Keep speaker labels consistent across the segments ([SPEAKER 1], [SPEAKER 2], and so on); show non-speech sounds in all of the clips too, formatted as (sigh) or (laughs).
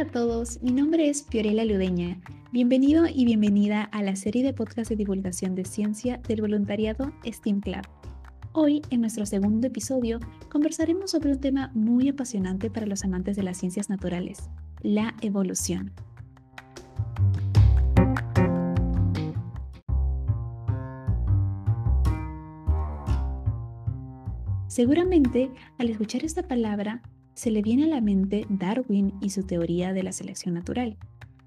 [SPEAKER 1] Hola a todos, mi nombre es Fiorella Ludeña. Bienvenido y bienvenida a la serie de podcast de divulgación de ciencia del voluntariado STEAM Club. Hoy, en nuestro segundo episodio, conversaremos sobre un tema muy apasionante para los amantes de las ciencias naturales, la evolución. Seguramente, al escuchar esta palabra, se le viene a la mente Darwin y su teoría de la selección natural.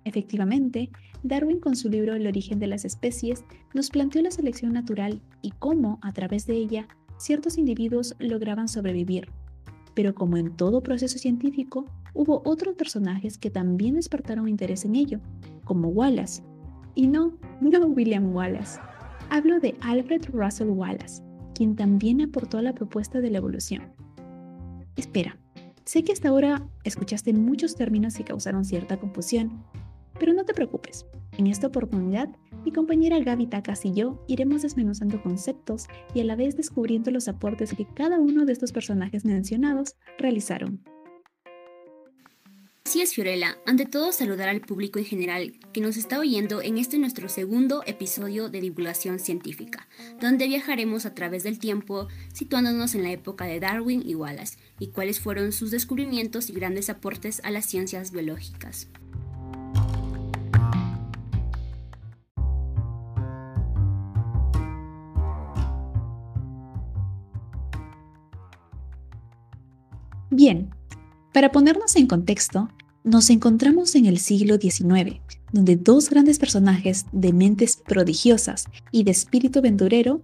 [SPEAKER 1] Efectivamente, Darwin con su libro El origen de las especies nos planteó la selección natural y cómo, a través de ella, ciertos individuos lograban sobrevivir. Pero como en todo proceso científico, hubo otros personajes que también despertaron interés en ello, como Wallace. Y no, (laughs) no William Wallace. Hablo de Alfred Russel Wallace, quien también aportó a la propuesta de la evolución. Espera, sé que hasta ahora escuchaste muchos términos que causaron cierta confusión, pero no te preocupes, en esta oportunidad mi compañera Gaby Takas y yo iremos desmenuzando conceptos y a la vez descubriendo los aportes que cada uno de estos personajes mencionados realizaron.
[SPEAKER 2] Así es, Fiorella. Ante todo, saludar al público en general que nos está oyendo en este nuestro segundo episodio de divulgación científica, donde viajaremos a través del tiempo situándonos en la época de Darwin y Wallace y cuáles fueron sus descubrimientos y grandes aportes a las ciencias biológicas.
[SPEAKER 1] Bien, para ponernos en contexto, nos encontramos en el siglo XIX, donde dos grandes personajes de mentes prodigiosas y de espíritu aventurero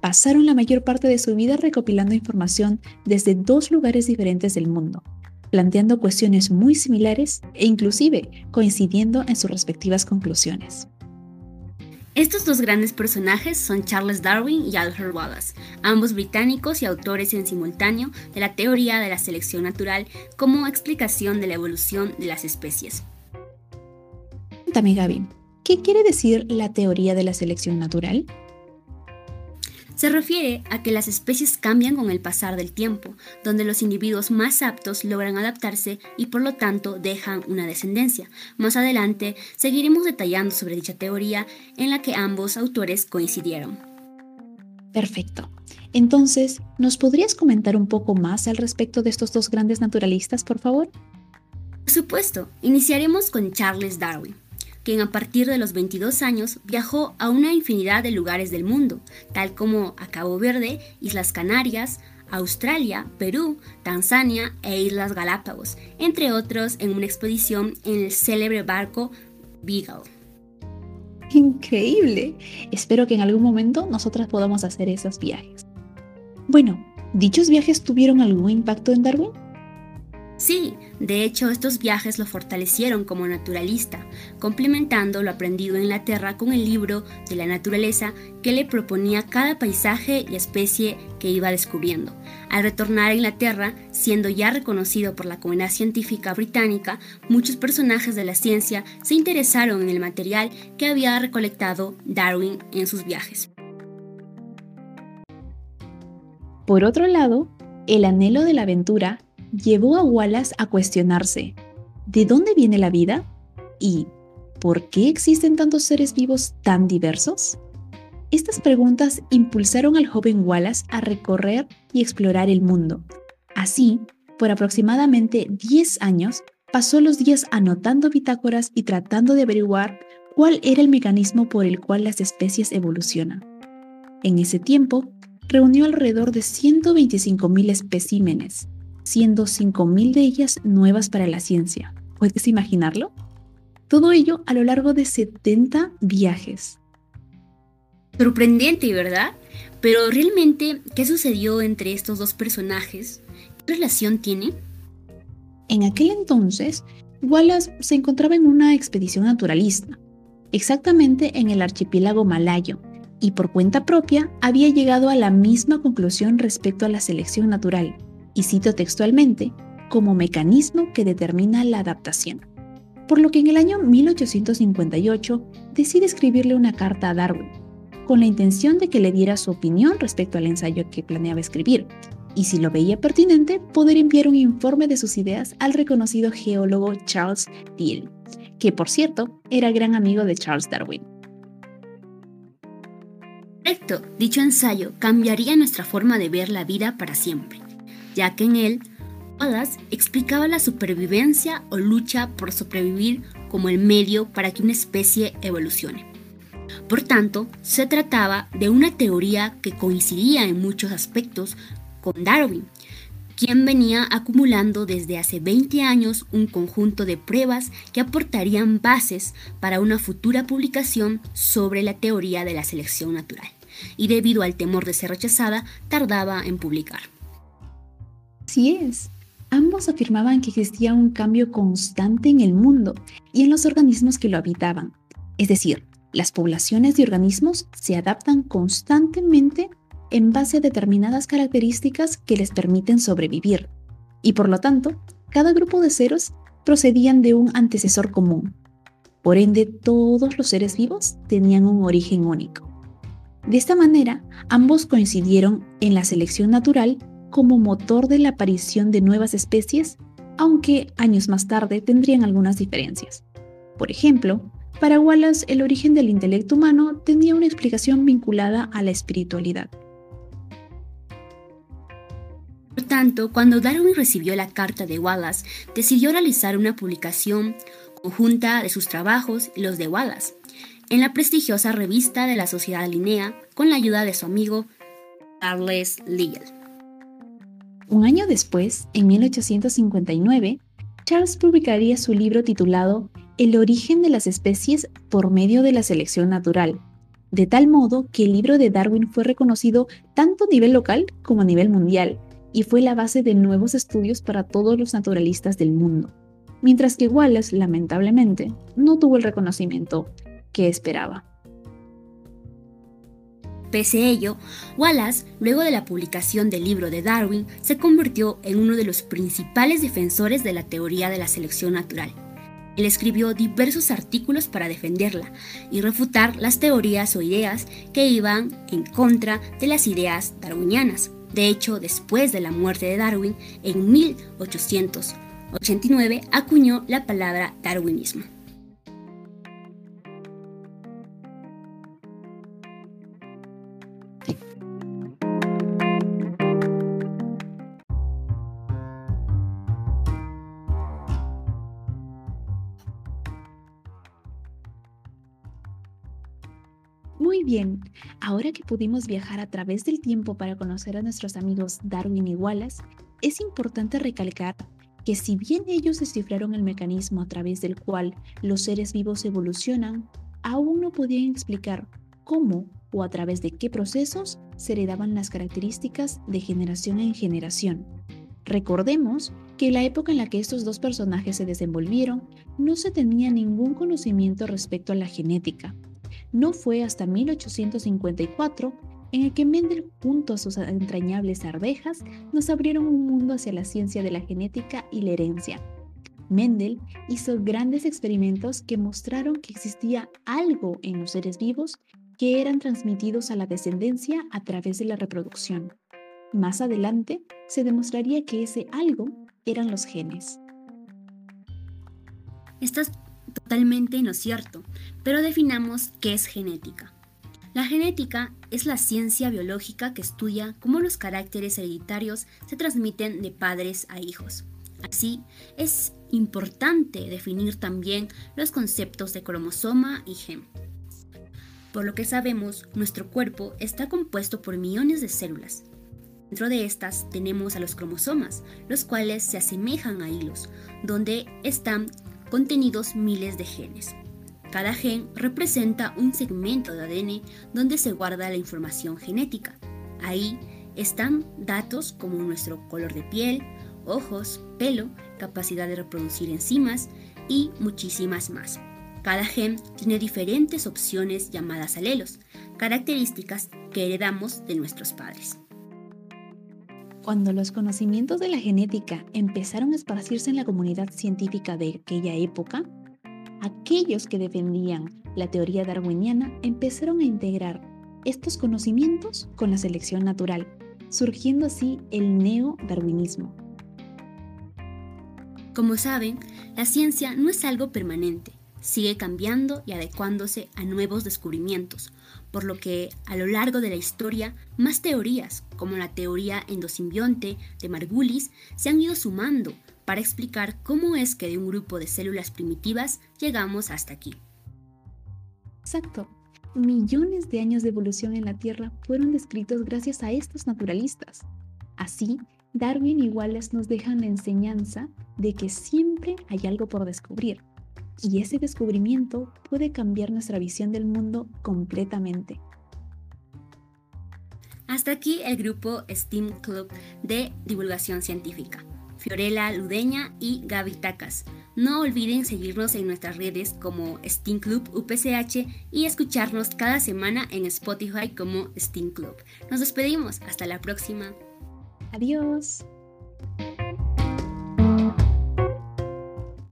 [SPEAKER 1] pasaron la mayor parte de su vida recopilando información desde dos lugares diferentes del mundo, planteando cuestiones muy similares e inclusive coincidiendo en sus respectivas conclusiones.
[SPEAKER 2] Estos dos grandes personajes son Charles Darwin y Alfred Wallace, ambos británicos y autores en simultáneo de la teoría de la selección natural como explicación de la evolución de las especies.
[SPEAKER 1] Cuéntame, Gaby, ¿qué quiere decir la teoría de la selección natural?
[SPEAKER 2] Se refiere a que las especies cambian con el pasar del tiempo, donde los individuos más aptos logran adaptarse y por lo tanto dejan una descendencia. Más adelante seguiremos detallando sobre dicha teoría en la que ambos autores coincidieron.
[SPEAKER 1] Perfecto. Entonces, ¿nos podrías comentar un poco más al respecto de estos dos grandes naturalistas, por favor?
[SPEAKER 2] Por supuesto, iniciaremos con Charles Darwin quien a partir de los 22 años viajó a una infinidad de lugares del mundo, tal como a Cabo Verde, Islas Canarias, Australia, Perú, Tanzania e Islas Galápagos, entre otros en una expedición en el célebre barco Beagle.
[SPEAKER 1] Increíble. Espero que en algún momento nosotras podamos hacer esos viajes. Bueno, ¿dichos viajes tuvieron algún impacto en Darwin?
[SPEAKER 2] Sí, de hecho estos viajes lo fortalecieron como naturalista, complementando lo aprendido en Inglaterra con el libro de la naturaleza que le proponía cada paisaje y especie que iba descubriendo. Al retornar a Inglaterra, siendo ya reconocido por la comunidad científica británica, muchos personajes de la ciencia se interesaron en el material que había recolectado Darwin en sus viajes.
[SPEAKER 1] Por otro lado, el anhelo de la aventura llevó a Wallace a cuestionarse, ¿de dónde viene la vida? ¿Y por qué existen tantos seres vivos tan diversos? Estas preguntas impulsaron al joven Wallace a recorrer y explorar el mundo. Así, por aproximadamente 10 años, pasó los días anotando bitácoras y tratando de averiguar cuál era el mecanismo por el cual las especies evolucionan. En ese tiempo, reunió alrededor de 125.000 especímenes, siendo 5.000 de ellas nuevas para la ciencia. ¿Puedes imaginarlo? Todo ello a lo largo de 70 viajes.
[SPEAKER 2] Sorprendente, ¿verdad? Pero realmente, ¿qué sucedió entre estos dos personajes? ¿Qué relación tiene?
[SPEAKER 1] En aquel entonces, Wallace se encontraba en una expedición naturalista, exactamente en el archipiélago malayo, y por cuenta propia había llegado a la misma conclusión respecto a la selección natural, y cito textualmente, como mecanismo que determina la adaptación. Por lo que en el año 1858 decide escribirle una carta a Darwin, con la intención de que le diera su opinión respecto al ensayo que planeaba escribir, y si lo veía pertinente, poder enviar un informe de sus ideas al reconocido geólogo Charles Lyell, que por cierto era gran amigo de Charles Darwin.
[SPEAKER 2] Correcto, dicho ensayo cambiaría nuestra forma de ver la vida para siempre, ya que en él Wallace explicaba la supervivencia o lucha por sobrevivir como el medio para que una especie evolucione. Por tanto, se trataba de una teoría que coincidía en muchos aspectos con Darwin, quien venía acumulando desde hace 20 años un conjunto de pruebas que aportarían bases para una futura publicación sobre la teoría de la selección natural, y debido al temor de ser rechazada, tardaba en publicar.
[SPEAKER 1] Así es. Ambos afirmaban que existía un cambio constante en el mundo y en los organismos que lo habitaban. Es decir, las poblaciones de organismos se adaptan constantemente en base a determinadas características que les permiten sobrevivir, y por lo tanto, cada grupo de ceros procedían de un antecesor común. Por ende, todos los seres vivos tenían un origen único. De esta manera, ambos coincidieron en la selección natural como motor de la aparición de nuevas especies, aunque años más tarde tendrían algunas diferencias. Por ejemplo, para Wallace el origen del intelecto humano tenía una explicación vinculada a la espiritualidad.
[SPEAKER 2] Por tanto, cuando Darwin recibió la carta de Wallace, decidió realizar una publicación conjunta de sus trabajos y los de Wallace en la prestigiosa revista de la Sociedad Linnea con la ayuda de su amigo Charles Lyell.
[SPEAKER 1] Un año después, en 1859, Charles publicaría su libro titulado El origen de las especies por medio de la selección natural, de tal modo que el libro de Darwin fue reconocido tanto a nivel local como a nivel mundial, y fue la base de nuevos estudios para todos los naturalistas del mundo, mientras que Wallace, lamentablemente, no tuvo el reconocimiento que esperaba.
[SPEAKER 2] Pese a ello, Wallace, luego de la publicación del libro de Darwin, se convirtió en uno de los principales defensores de la teoría de la selección natural. Él escribió diversos artículos para defenderla y refutar las teorías o ideas que iban en contra de las ideas darwinianas. De hecho, después de la muerte de Darwin, en 1889 acuñó la palabra darwinismo.
[SPEAKER 1] Bien, ahora que pudimos viajar a través del tiempo para conocer a nuestros amigos Darwin y Wallace, es importante recalcar que si bien ellos descifraron el mecanismo a través del cual los seres vivos evolucionan, aún no podían explicar cómo o a través de qué procesos se heredaban las características de generación en generación. Recordemos que la época en la que estos dos personajes se desenvolvieron no se tenía ningún conocimiento respecto a la genética, no fue hasta 1854 en el que Mendel junto a sus entrañables arvejas nos abrieron un mundo hacia la ciencia de la genética y la herencia. Mendel hizo grandes experimentos que mostraron que existía algo en los seres vivos que eran transmitidos a la descendencia a través de la reproducción. Más adelante se demostraría que ese algo eran los genes.
[SPEAKER 2] Estas totalmente no cierto, pero definamos qué es genética. La genética es la ciencia biológica que estudia cómo los caracteres hereditarios se transmiten de padres a hijos. Así, es importante definir también los conceptos de cromosoma y gen. Por lo que sabemos, nuestro cuerpo está compuesto por millones de células. Dentro de estas tenemos a los cromosomas, los cuales se asemejan a hilos, donde están contenidos miles de genes. Cada gen representa un segmento de ADN donde se guarda la información genética. Ahí están datos como nuestro color de piel, ojos, pelo, capacidad de reproducir enzimas y muchísimas más. Cada gen tiene diferentes opciones llamadas alelos, características que heredamos de nuestros padres.
[SPEAKER 1] Cuando los conocimientos de la genética empezaron a esparcirse en la comunidad científica de aquella época, aquellos que defendían la teoría darwiniana empezaron a integrar estos conocimientos con la selección natural surgiendo así el neodarwinismo.
[SPEAKER 2] Como saben, la ciencia no es algo permanente, sigue cambiando y adecuándose a nuevos descubrimientos, por lo que a lo largo de la historia más teorías, como la teoría endosimbionte de Margulis, se han ido sumando para explicar cómo es que de un grupo de células primitivas llegamos hasta aquí.
[SPEAKER 1] Exacto. Millones de años de evolución en la Tierra fueron descritos gracias a estos naturalistas. Así, Darwin y Wallace nos dejan la enseñanza de que siempre hay algo por descubrir, y ese descubrimiento puede cambiar nuestra visión del mundo completamente.
[SPEAKER 2] Hasta aquí el grupo STEAM Club de Divulgación Científica. Fiorella Ludeña y Gaby Tacas. No olviden seguirnos en nuestras redes como STEAM Club UPCH y escucharnos cada semana en Spotify como STEAM Club. Nos despedimos, hasta la próxima.
[SPEAKER 1] Adiós.